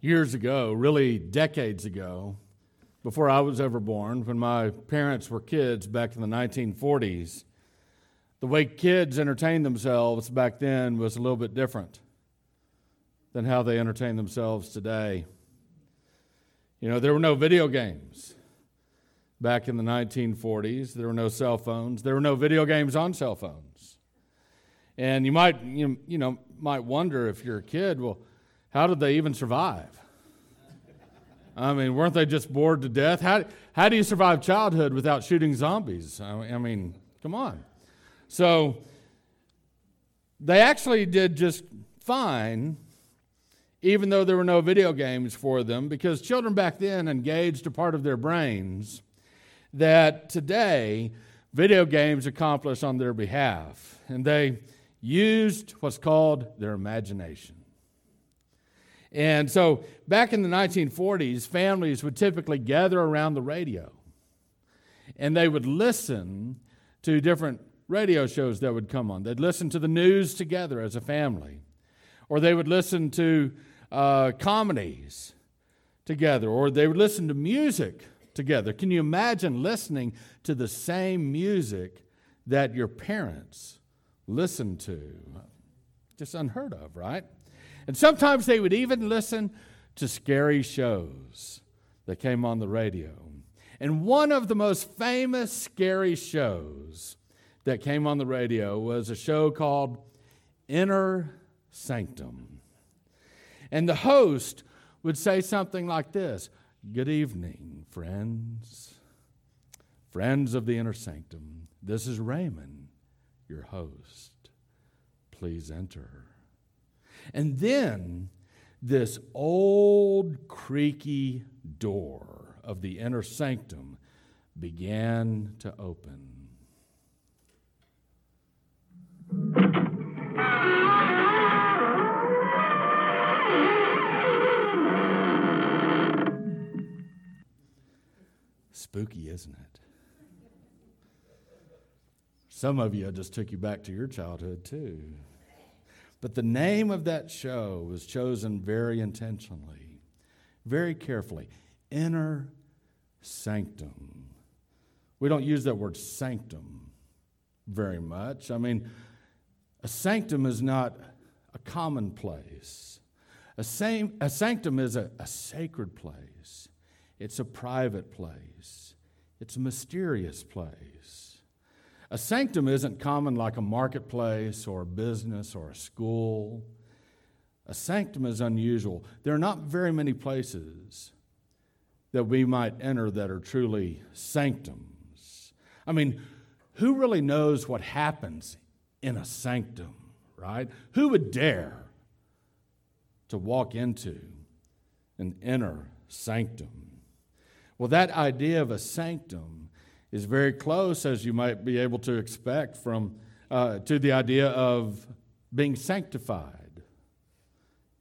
years ago, really decades ago, before I was ever born, when my parents were kids back in the 1940s, the way kids entertained themselves back then was a little bit different than how they entertain themselves today. You know, there were no video games back in the 1940s. There were no cell phones. There were no video games on cell phones. And you might, you, know, might wonder if you're a kid, well, how did they even survive? I mean, weren't they just bored to death? How, how do you survive childhood without shooting zombies? I mean, come on. So they actually did just fine, even though there were no video games for them, because children back then engaged a part of their brains that today video games accomplish on their behalf. And they used what's called their imagination. And so back in the 1940s, families would typically gather around the radio and they would listen to different radio shows that would come on. They'd listen to the news together as a family, or they would listen to uh, comedies together, or they would listen to music together. Can you imagine listening to the same music that your parents listened to? Just unheard of, right? And sometimes they would even listen to scary shows that came on the radio. And one of the most famous scary shows that came on the radio was a show called Inner Sanctum. And the host would say something like this Good evening, friends. Friends of the Inner Sanctum. This is Raymond, your host. Please enter. And then this old creaky door of the inner sanctum began to open. Spooky, isn't it? Some of you, I just took you back to your childhood, too. But the name of that show was chosen very intentionally, very carefully. Inner Sanctum. We don't use that word sanctum very much. I mean, a sanctum is not a common place. A, same, a sanctum is a, a sacred place, it's a private place, it's a mysterious place. A sanctum isn't common like a marketplace or a business or a school. A sanctum is unusual. There are not very many places that we might enter that are truly sanctums. I mean, who really knows what happens in a sanctum, right? Who would dare to walk into an inner sanctum? Well, that idea of a sanctum is very close, as you might be able to expect, from, uh, to the idea of being sanctified.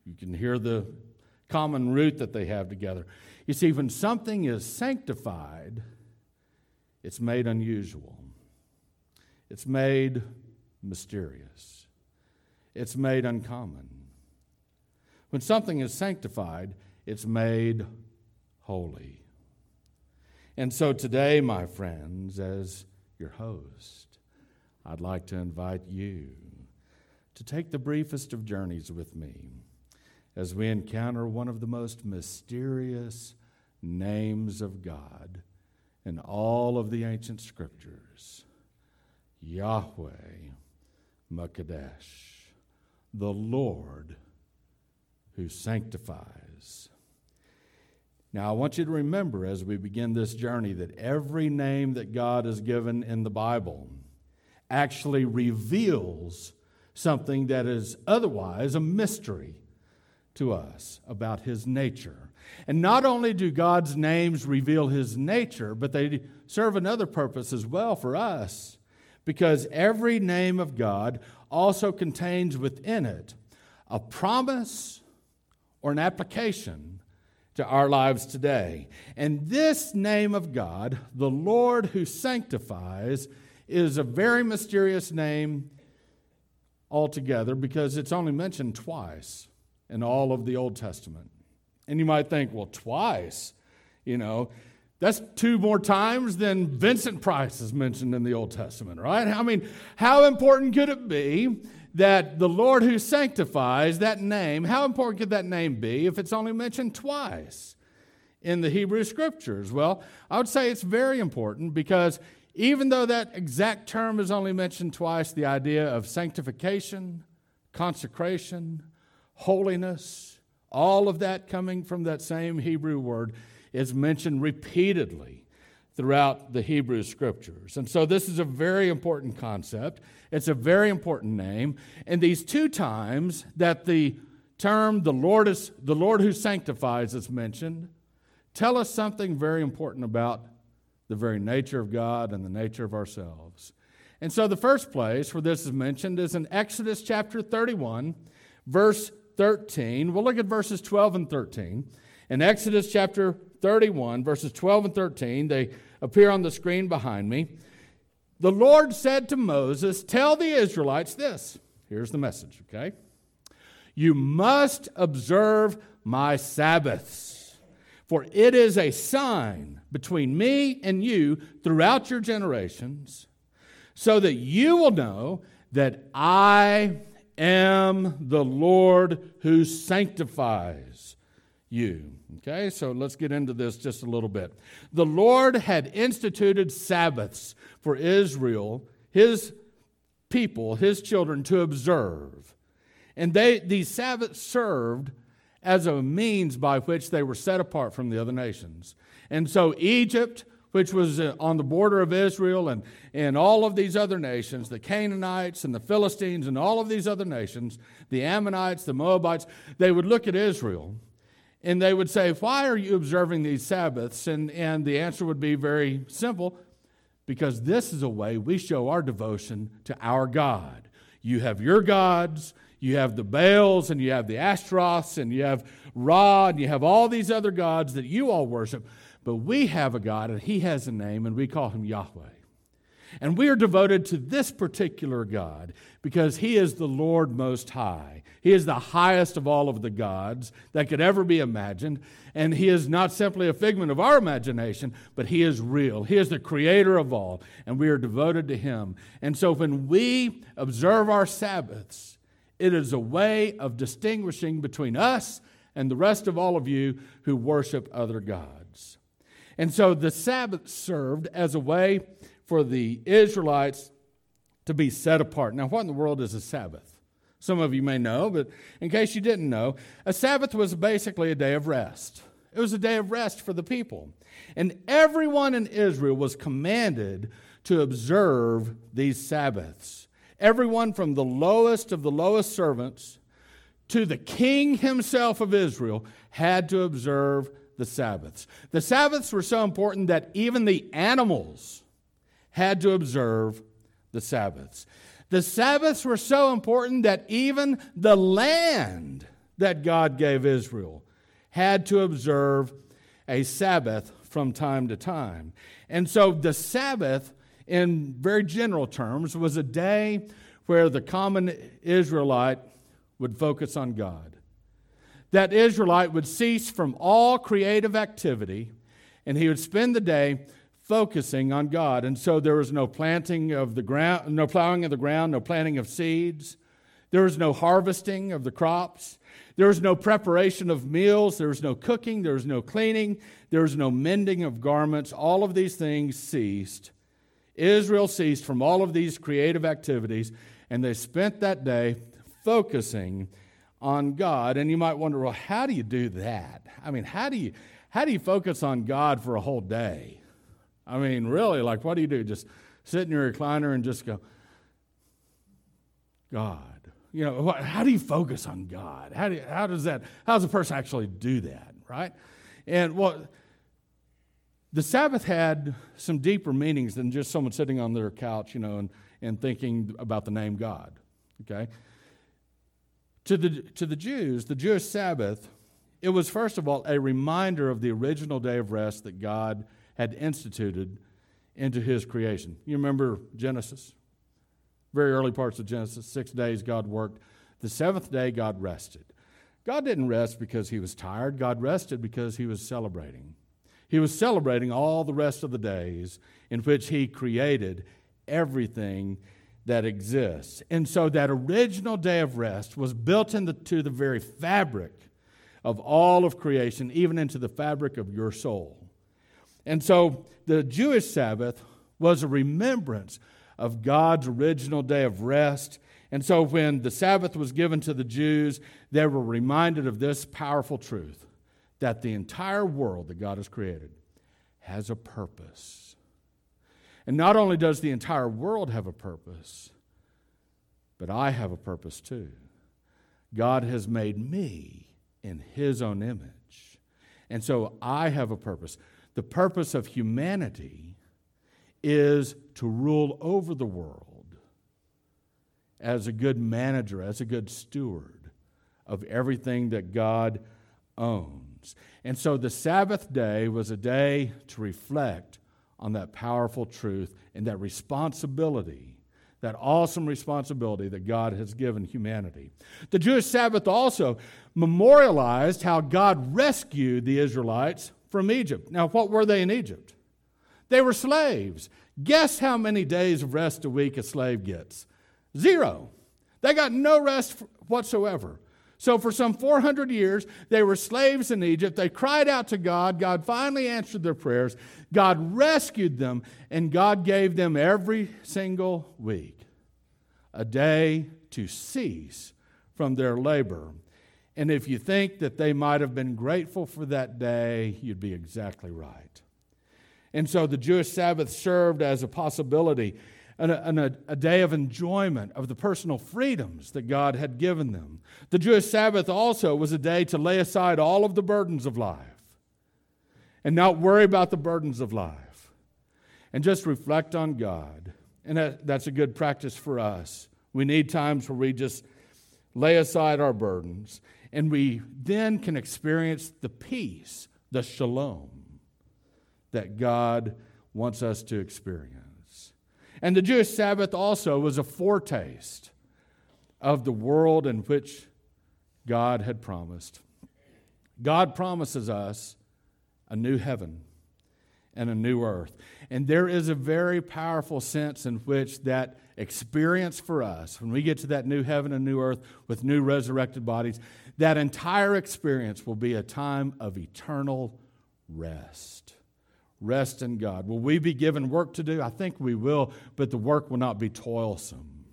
You can hear the common root that they have together. You see, when something is sanctified, it's made unusual, it's made mysterious, it's made uncommon. When something is sanctified, it's made holy. And so today, my friends, as your host, I'd like to invite you to take the briefest of journeys with me as we encounter one of the most mysterious names of God in all of the ancient scriptures Yahweh Makadesh, the Lord who sanctifies. Now, I want you to remember as we begin this journey that every name that God has given in the Bible actually reveals something that is otherwise a mystery to us about His nature. And not only do God's names reveal His nature, but they serve another purpose as well for us, because every name of God also contains within it a promise or an application to our lives today. And this name of God, the Lord who sanctifies, is a very mysterious name altogether because it's only mentioned twice in all of the Old Testament. And you might think, well, twice, you know, that's two more times than Vincent Price is mentioned in the Old Testament, right? I mean, how important could it be that the Lord who sanctifies, that name, how important could that name be if it's only mentioned twice in the Hebrew Scriptures? Well, I would say it's very important because even though that exact term is only mentioned twice, the idea of sanctification, consecration, holiness, all of that coming from that same Hebrew word is mentioned repeatedly throughout the Hebrew scriptures. And so this is a very important concept. It's a very important name. And these two times that the term the Lord is the Lord who sanctifies is mentioned tell us something very important about the very nature of God and the nature of ourselves. And so the first place where this is mentioned is in Exodus chapter 31, verse 13. We'll look at verses 12 and 13. In Exodus chapter 31, verses 12 and 13, they appear on the screen behind me. The Lord said to Moses, Tell the Israelites this. Here's the message, okay? You must observe my Sabbaths, for it is a sign between me and you throughout your generations, so that you will know that I am the Lord who sanctifies you. Okay, so let's get into this just a little bit. The Lord had instituted Sabbaths for Israel, his people, his children, to observe. And they, these Sabbaths served as a means by which they were set apart from the other nations. And so Egypt, which was uh, on the border of Israel, and, and all of these other nations, the Canaanites and the Philistines and all of these other nations, the Ammonites, the Moabites, they would look at Israel and they would say, Why are you observing these Sabbaths? And, and the answer would be very simple because this is a way we show our devotion to our God. You have your gods, you have the Baals, and you have the Ashtaroths, and you have Ra, and you have all these other gods that you all worship. But we have a God, and He has a name, and we call Him Yahweh. And we are devoted to this particular God because He is the Lord Most High. He is the highest of all of the gods that could ever be imagined. And He is not simply a figment of our imagination, but He is real. He is the creator of all, and we are devoted to Him. And so when we observe our Sabbaths, it is a way of distinguishing between us and the rest of all of you who worship other gods. And so the Sabbath served as a way for the Israelites to be set apart. Now, what in the world is a Sabbath? Some of you may know, but in case you didn't know, a Sabbath was basically a day of rest. It was a day of rest for the people. And everyone in Israel was commanded to observe these Sabbaths. Everyone from the lowest of the lowest servants to the king himself of Israel had to observe the Sabbaths. The Sabbaths were so important that even the animals had to observe the Sabbaths. The Sabbaths were so important that even the land that God gave Israel had to observe a Sabbath from time to time. And so the Sabbath, in very general terms, was a day where the common Israelite would focus on God. That Israelite would cease from all creative activity and he would spend the day focusing on God. And so there was no planting of the ground, no plowing of the ground, no planting of seeds. There was no harvesting of the crops. There was no preparation of meals. There was no cooking. There was no cleaning. There was no mending of garments. All of these things ceased. Israel ceased from all of these creative activities, and they spent that day focusing on God. And you might wonder, well, how do you do that? I mean, how do you, how do you focus on God for a whole day? I mean, really, like, what do you do? Just sit in your recliner and just go, God. You know, what, how do you focus on God? How, do you, how does that, how does a person actually do that, right? And well, the Sabbath had some deeper meanings than just someone sitting on their couch, you know, and, and thinking about the name God, okay? To the, to the Jews, the Jewish Sabbath, it was first of all a reminder of the original day of rest that God had instituted into his creation. You remember Genesis? Very early parts of Genesis, six days God worked. The seventh day, God rested. God didn't rest because he was tired. God rested because he was celebrating. He was celebrating all the rest of the days in which he created everything that exists. And so that original day of rest was built into the very fabric of all of creation, even into the fabric of your soul. And so the Jewish Sabbath was a remembrance of God's original day of rest. And so when the Sabbath was given to the Jews, they were reminded of this powerful truth that the entire world that God has created has a purpose. And not only does the entire world have a purpose, but I have a purpose too. God has made me in His own image. And so I have a purpose. The purpose of humanity is to rule over the world as a good manager, as a good steward of everything that God owns. And so the Sabbath day was a day to reflect on that powerful truth and that responsibility, that awesome responsibility that God has given humanity. The Jewish Sabbath also memorialized how God rescued the Israelites from Egypt. Now, what were they in Egypt? They were slaves. Guess how many days of rest a week a slave gets? Zero. They got no rest whatsoever. So, for some 400 years, they were slaves in Egypt. They cried out to God. God finally answered their prayers. God rescued them, and God gave them every single week a day to cease from their labor. And if you think that they might have been grateful for that day, you'd be exactly right. And so the Jewish Sabbath served as a possibility and a, a, day of enjoyment of the personal freedoms that God had given them. The Jewish Sabbath also was a day to lay aside all of the burdens of life and not worry about the burdens of life and just reflect on God. And that, that's a good practice for us. We need times where we just lay aside our burdens and we then can experience the peace, the shalom that God wants us to experience. And the Jewish Sabbath also was a foretaste of the world in which God had promised. God promises us a new heaven and a new earth. And there is a very powerful sense in which that experience for us, when we get to that new heaven and new earth with new resurrected bodies, that entire experience will be a time of eternal rest rest in God. Will we be given work to do? I think we will, but the work will not be toilsome.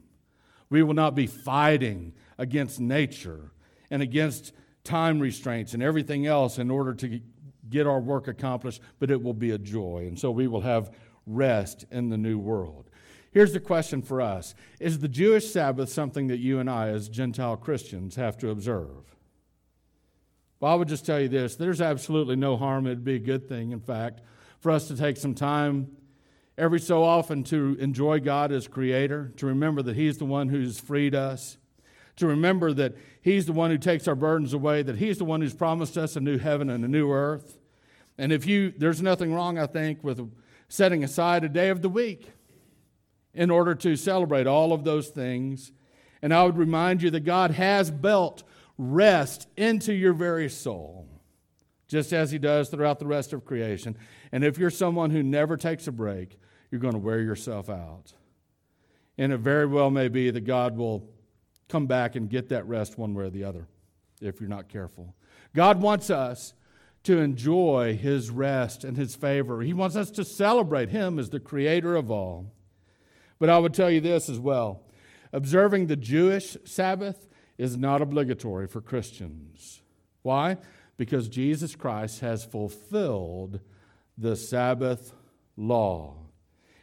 We will not be fighting against nature and against time restraints and everything else in order to get our work accomplished, but it will be a joy. And so we will have rest in the new world. Here's the question for us Is the Jewish Sabbath something that you and I, as Gentile Christians, have to observe? Well, I would just tell you this there's absolutely no harm. It'd be a good thing, in fact, for us to take some time every so often to enjoy God as creator, to remember that He's the one who's freed us, to remember that He's the one who takes our burdens away, that He's the one who's promised us a new heaven and a new earth. And if you, there's nothing wrong, I think, with setting aside a day of the week in order to celebrate all of those things. And I would remind you that God has built rest into your very soul just as he does throughout the rest of creation. And if you're someone who never takes a break, you're going to wear yourself out. And it very well may be that God will come back and get that rest one way or the other if you're not careful. God wants us to enjoy his rest and his favor. He wants us to celebrate him as the creator of all. But I would tell you this as well observing the Jewish Sabbath is not obligatory for Christians. Why? because Jesus Christ has fulfilled the Sabbath law.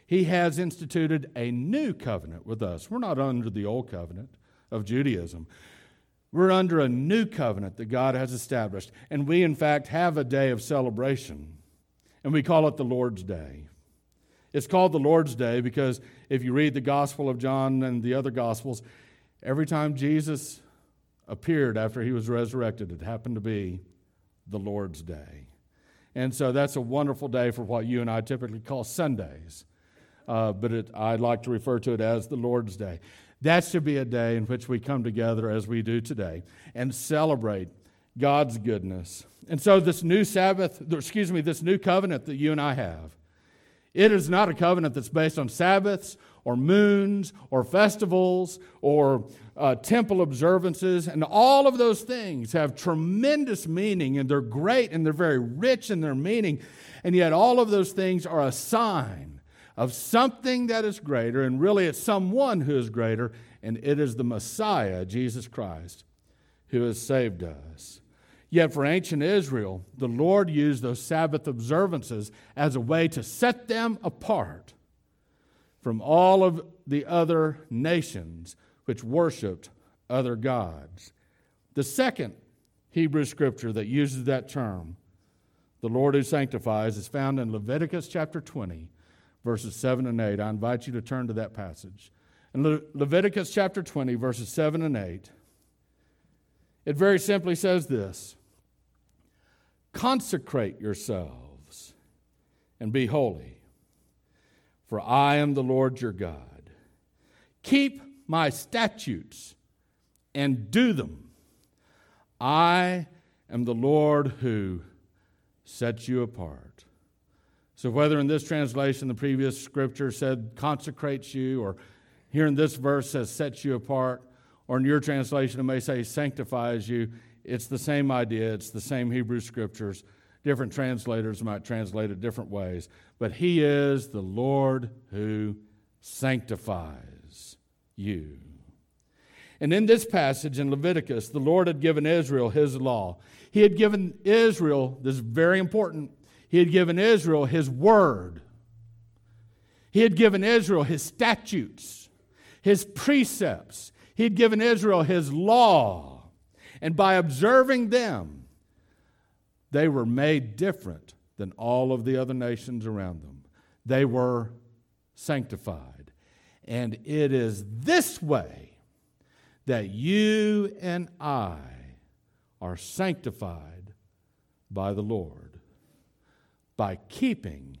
He has instituted a new covenant with us. We're not under the old covenant of Judaism. We're under a new covenant that God has established. And we, in fact, have a day of celebration. And we call it the Lord's Day. It's called the Lord's Day because if you read the Gospel of John and the other Gospels, every time Jesus appeared after he was resurrected, it happened to be the Lord's Day. And so that's a wonderful day for what you and I typically call Sundays. Uh, but it, I'd like to refer to it as the Lord's Day. That should be a day in which we come together as we do today and celebrate God's goodness. And so, this new Sabbath, excuse me, this new covenant that you and I have, it is not a covenant that's based on Sabbaths or moons or festivals or uh, temple observances. And all of those things have tremendous meaning and they're great and they're very rich in their meaning. And yet, all of those things are a sign of something that is greater. And really, it's someone who is greater. And it is the Messiah, Jesus Christ, who has saved us. Yet for ancient Israel, the Lord used those Sabbath observances as a way to set them apart from all of the other nations which worshiped other gods. The second Hebrew scripture that uses that term, the Lord who sanctifies, is found in Leviticus chapter 20, verses 7 and 8. I invite you to turn to that passage. In Le- Leviticus chapter 20, verses 7 and 8, it very simply says this Consecrate yourselves and be holy, for I am the Lord your God. Keep my statutes and do them. I am the Lord who sets you apart. So, whether in this translation the previous scripture said consecrates you, or here in this verse says sets you apart, or in your translation it may say sanctifies you, it's the same idea, it's the same Hebrew scriptures. Different translators might translate it different ways, but He is the Lord who sanctifies you. And in this passage in Leviticus, the Lord had given Israel His law. He had given Israel, this is very important, He had given Israel His word. He had given Israel His statutes, His precepts. He had given Israel His law. And by observing them, they were made different than all of the other nations around them. They were sanctified. And it is this way that you and I are sanctified by the Lord by keeping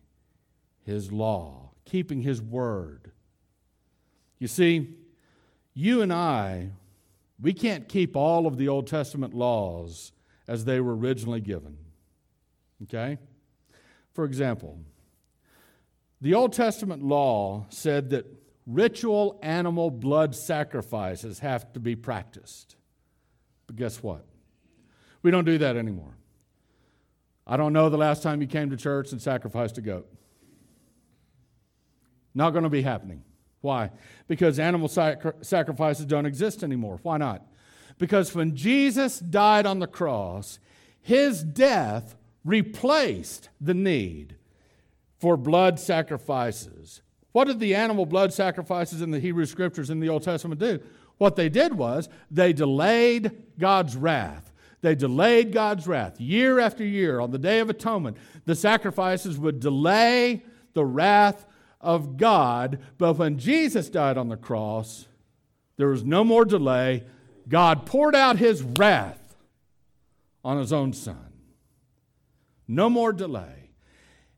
His law, keeping His word. You see, you and I we can't keep all of the Old Testament laws as they were originally given. Okay? For example, the Old Testament law said that ritual animal blood sacrifices have to be practiced. But guess what? We don't do that anymore. I don't know the last time you came to church and sacrificed a goat. Not going to be happening. Why? Because animal sac- sacrifices don't exist anymore. Why not? Because when Jesus died on the cross, his death replaced the need for blood sacrifices. What did the animal blood sacrifices in the Hebrew scriptures in the Old Testament do? What they did was they delayed God's wrath. They delayed God's wrath year after year on the Day of Atonement. The sacrifices would delay the wrath of God. But when Jesus died on the cross, there was no more delay. God poured out his wrath on his own son. No more delay.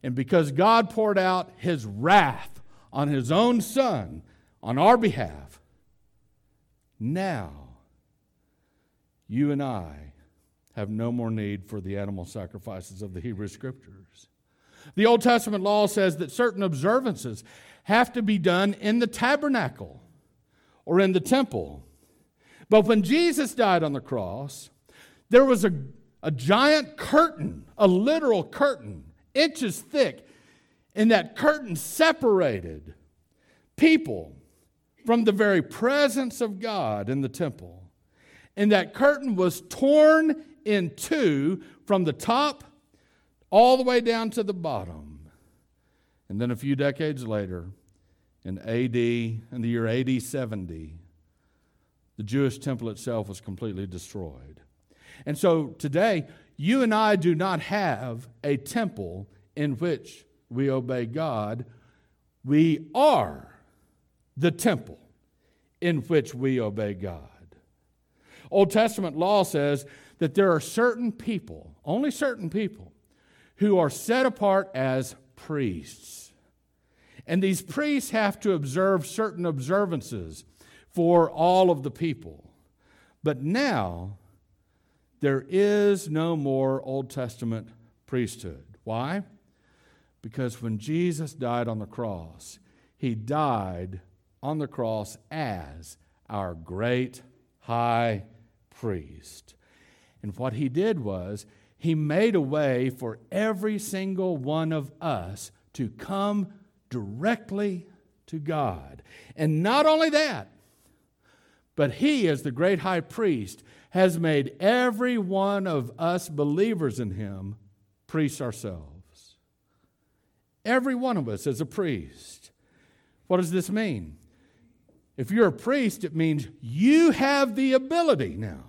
And because God poured out his wrath on his own son on our behalf, now you and I have no more need for the animal sacrifices of the Hebrew Scriptures. The Old Testament law says that certain observances have to be done in the tabernacle or in the temple. But when Jesus died on the cross, there was a, a giant curtain, a literal curtain, inches thick, and that curtain separated people from the very presence of God in the temple. And that curtain was torn in two from the top all the way down to the bottom. And then a few decades later, in AD, in the year AD 70, the Jewish temple itself was completely destroyed. And so today, you and I do not have a temple in which we obey God. We are the temple in which we obey God. Old Testament law says that there are certain people, only certain people, who are set apart as priests. And these priests have to observe certain observances for all of the people. But now, there is no more Old Testament priesthood. Why? Because when Jesus died on the cross, he died on the cross as our great high priest. And what he did was, he made a way for every single one of us to come directly to God. And not only that, but he, as the great high priest, has made every one of us believers in him priests ourselves. Every one of us is a priest. What does this mean? If you're a priest, it means you have the ability now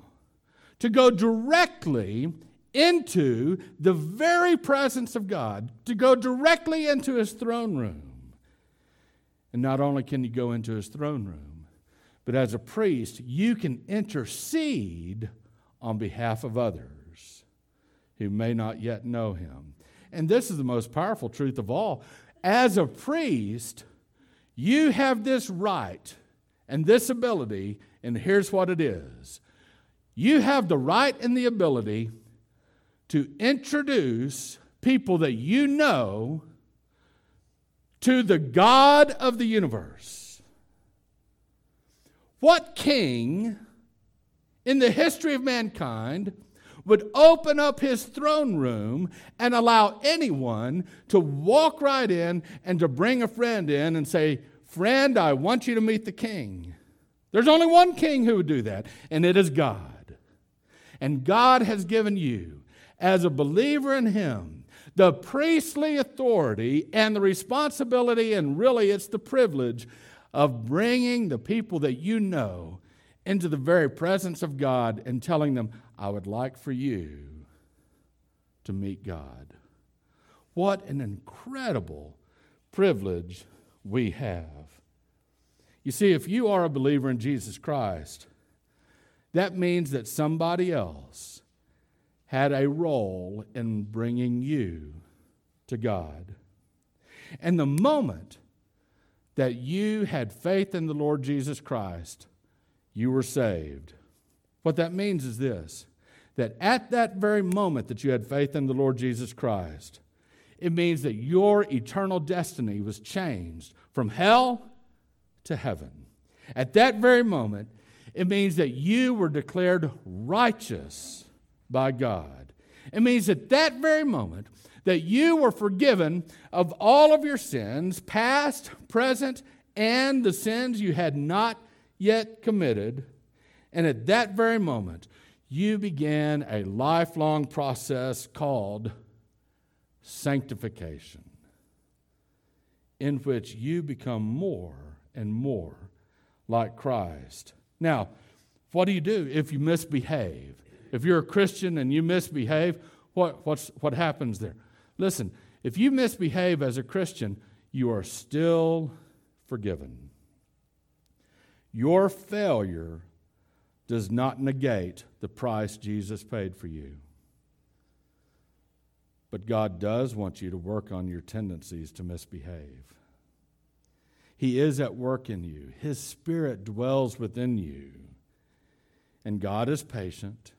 to go directly into the very presence of God, to go directly into his throne room. And not only can you go into his throne room, but as a priest, you can intercede on behalf of others who may not yet know him. And this is the most powerful truth of all. As a priest, you have this right and this ability, and here's what it is you have the right and the ability to introduce people that you know to the God of the universe. What king in the history of mankind would open up his throne room and allow anyone to walk right in and to bring a friend in and say, Friend, I want you to meet the king? There's only one king who would do that, and it is God. And God has given you, as a believer in Him, the priestly authority and the responsibility, and really it's the privilege of bringing the people that you know into the very presence of God and telling them, I would like for you to meet God. What an incredible privilege we have. You see, if you are a believer in Jesus Christ, that means that somebody else had a role in bringing you to God. And the moment that you had faith in the Lord Jesus Christ, you were saved. What that means is this that at that very moment that you had faith in the Lord Jesus Christ, it means that your eternal destiny was changed from hell to heaven. At that very moment, it means that you were declared righteous by God. It means at that very moment that you were forgiven of all of your sins, past, present, and the sins you had not yet committed. And at that very moment, you began a lifelong process called sanctification, in which you become more and more like Christ. Now, what do you do if you misbehave? If you're a Christian and you misbehave, what, what's, what happens there? Listen, if you misbehave as a Christian, you are still forgiven. Your failure does not negate the price Jesus paid for you. But God does want you to work on your tendencies to misbehave. He is at work in you, His Spirit dwells within you. And God is patient,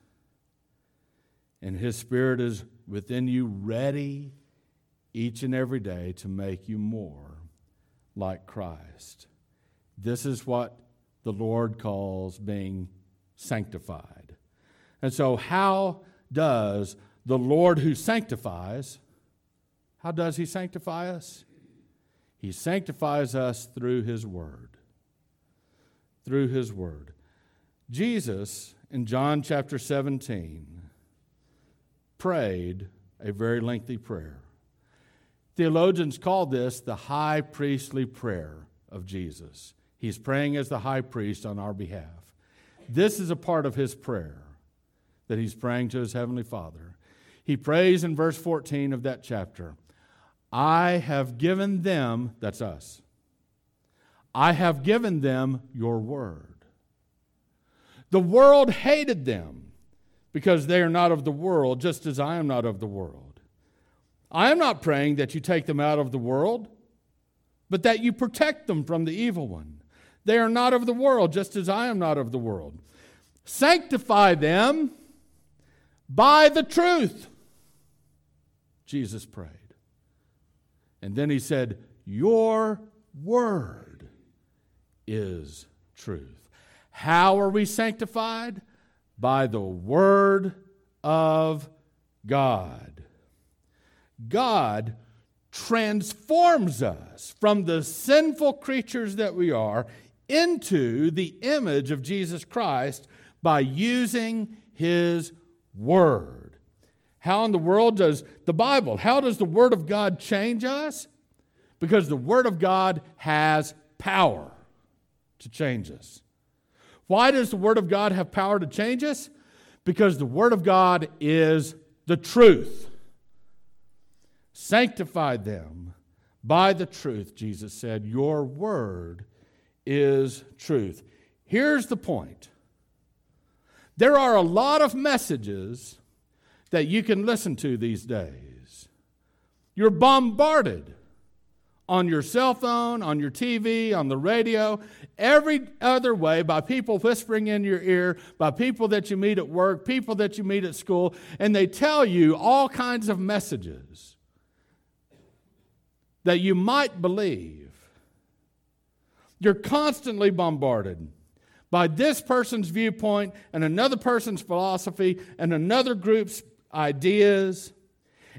and His Spirit is within you, ready each and every day to make you more like Christ. This is what the Lord calls being sanctified. And so, how does the Lord who sanctifies, how does He sanctify us? He sanctifies us through His Word. Through His Word. Jesus, in John chapter 17, prayed a very lengthy prayer. Theologians call this the high priestly prayer of Jesus. He's praying as the high priest on our behalf. This is a part of his prayer that he's praying to his heavenly Father. He prays in verse 14 of that chapter I have given them, that's us, I have given them your word. The world hated them because they are not of the world, just as I am not of the world. I am not praying that you take them out of the world, but that you protect them from the evil one. They are not of the world, just as I am not of the world. Sanctify them by the truth. Jesus prayed. And then he said, Your word is truth. How are we sanctified? By the word of God. God transforms us from the sinful creatures that we are into the image of Jesus Christ by using his word. How in the world does the Bible, how does the word of God change us? Because the word of God has power to change us. Why does the word of God have power to change us? Because the word of God is the truth. Sanctify them by the truth, Jesus said. Your word is truth. Here's the point there are a lot of messages that you can listen to these days. You're bombarded on your cell phone, on your TV, on the radio, every other way by people whispering in your ear, by people that you meet at work, people that you meet at school, and they tell you all kinds of messages that you might believe. You're constantly bombarded by this person's viewpoint and another person's philosophy and another group's ideas.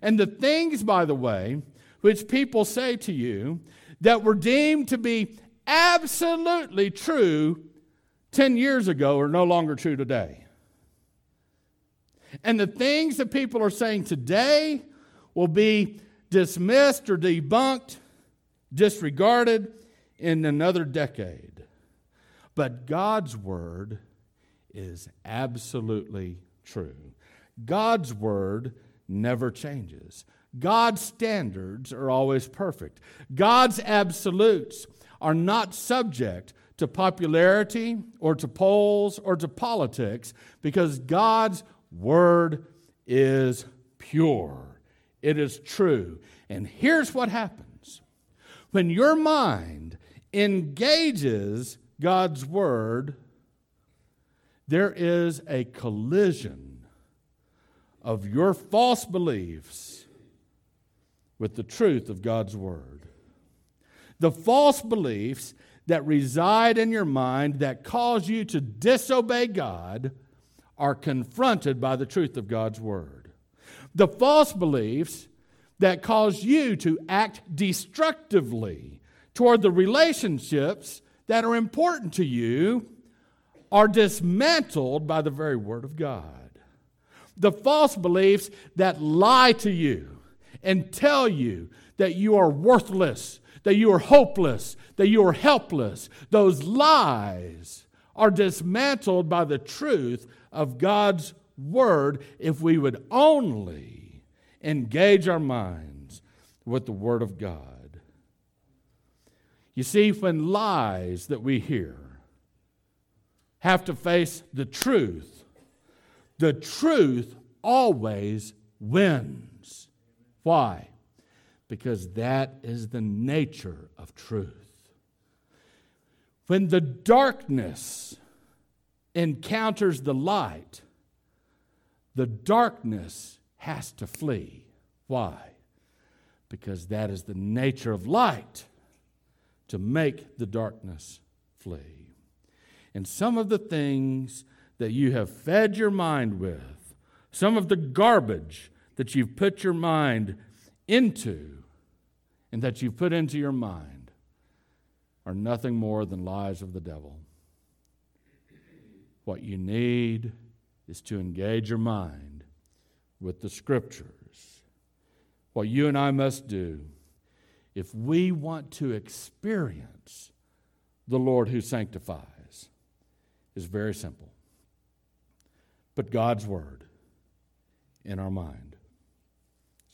And the things, by the way, which people say to you that were deemed to be absolutely true 10 years ago are no longer true today. And the things that people are saying today will be dismissed or debunked, disregarded in another decade. But God's word is absolutely true. God's word never changes. God's standards are always perfect. God's absolutes are not subject to popularity or to polls or to politics because God's word is pure. It is true. And here's what happens when your mind engages God's word, there is a collision of your false beliefs with the truth of God's word. The false beliefs that reside in your mind that cause you to disobey God are confronted by the truth of God's word. The false beliefs that cause you to act destructively toward the relationships that are important to you are dismantled by the very Word of God. The false beliefs that lie to you and tell you that you are worthless, that you are hopeless, that you are helpless, those lies are dismantled by the truth of God's Word if we would only engage our minds with the Word of God. You see, when lies that we hear have to face the truth, the truth always wins. Why? Because that is the nature of truth. When the darkness encounters the light, the darkness has to flee. Why? Because that is the nature of light to make the darkness flee. And some of the things that you have fed your mind with, some of the garbage that you've put your mind into and that you've put into your mind, are nothing more than lies of the devil. What you need is to engage your mind with the scriptures. What you and I must do if we want to experience the Lord who sanctifies, is very simple. Put God's Word in our mind.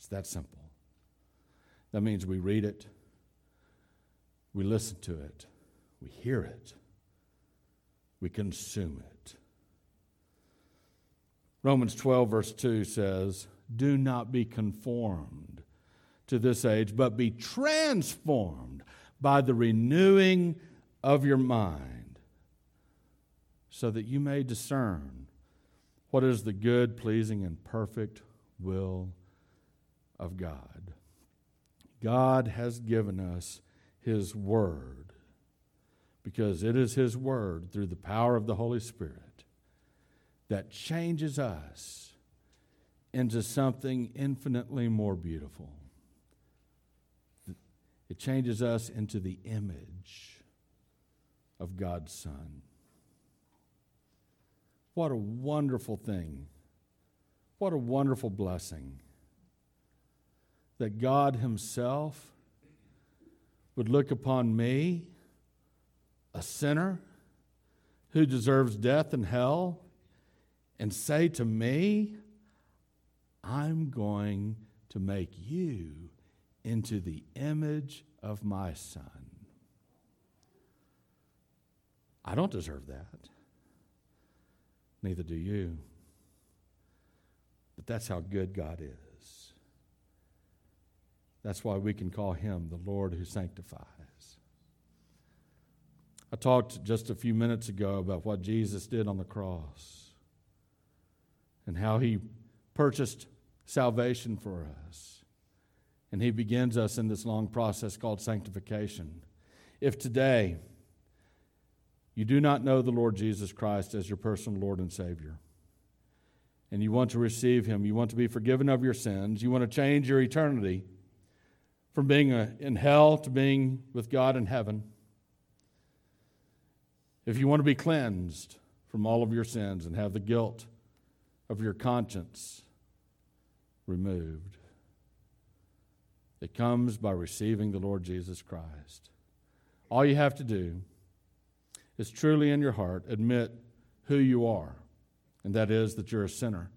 It's that simple. That means we read it, we listen to it, we hear it, we consume it. Romans 12, verse 2 says, Do not be conformed to this age, but be transformed by the renewing of your mind, so that you may discern What is the good, pleasing, and perfect will of God? God has given us His Word because it is His Word through the power of the Holy Spirit that changes us into something infinitely more beautiful. It changes us into the image of God's Son. What a wonderful thing. What a wonderful blessing that God Himself would look upon me, a sinner who deserves death and hell, and say to me, I'm going to make you into the image of my Son. I don't deserve that. Neither do you. But that's how good God is. That's why we can call him the Lord who sanctifies. I talked just a few minutes ago about what Jesus did on the cross and how he purchased salvation for us. And he begins us in this long process called sanctification. If today you do not know the Lord Jesus Christ as your personal Lord and Savior, and you want to receive him, you want to be forgiven of your sins, you want to change your eternity from being in hell to being with God in heaven, if you want to be cleansed from all of your sins and have the guilt of your conscience removed, it comes by receiving the Lord Jesus Christ. All you have to do is truly in your heart admit who you are, and that is that you're a sinner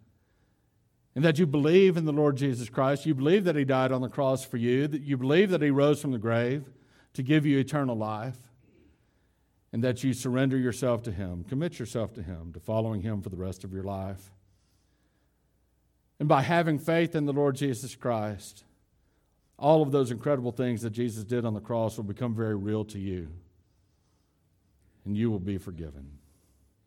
and that you believe in the Lord Jesus Christ. You believe that He died on the cross for you, that you believe that He rose from the grave to give you eternal life, and that you surrender yourself to Him, commit yourself to Him, to following Him for the rest of your life. And by having faith in the Lord Jesus Christ, all of those incredible things that Jesus did on the cross will become very real to you, and you will be forgiven.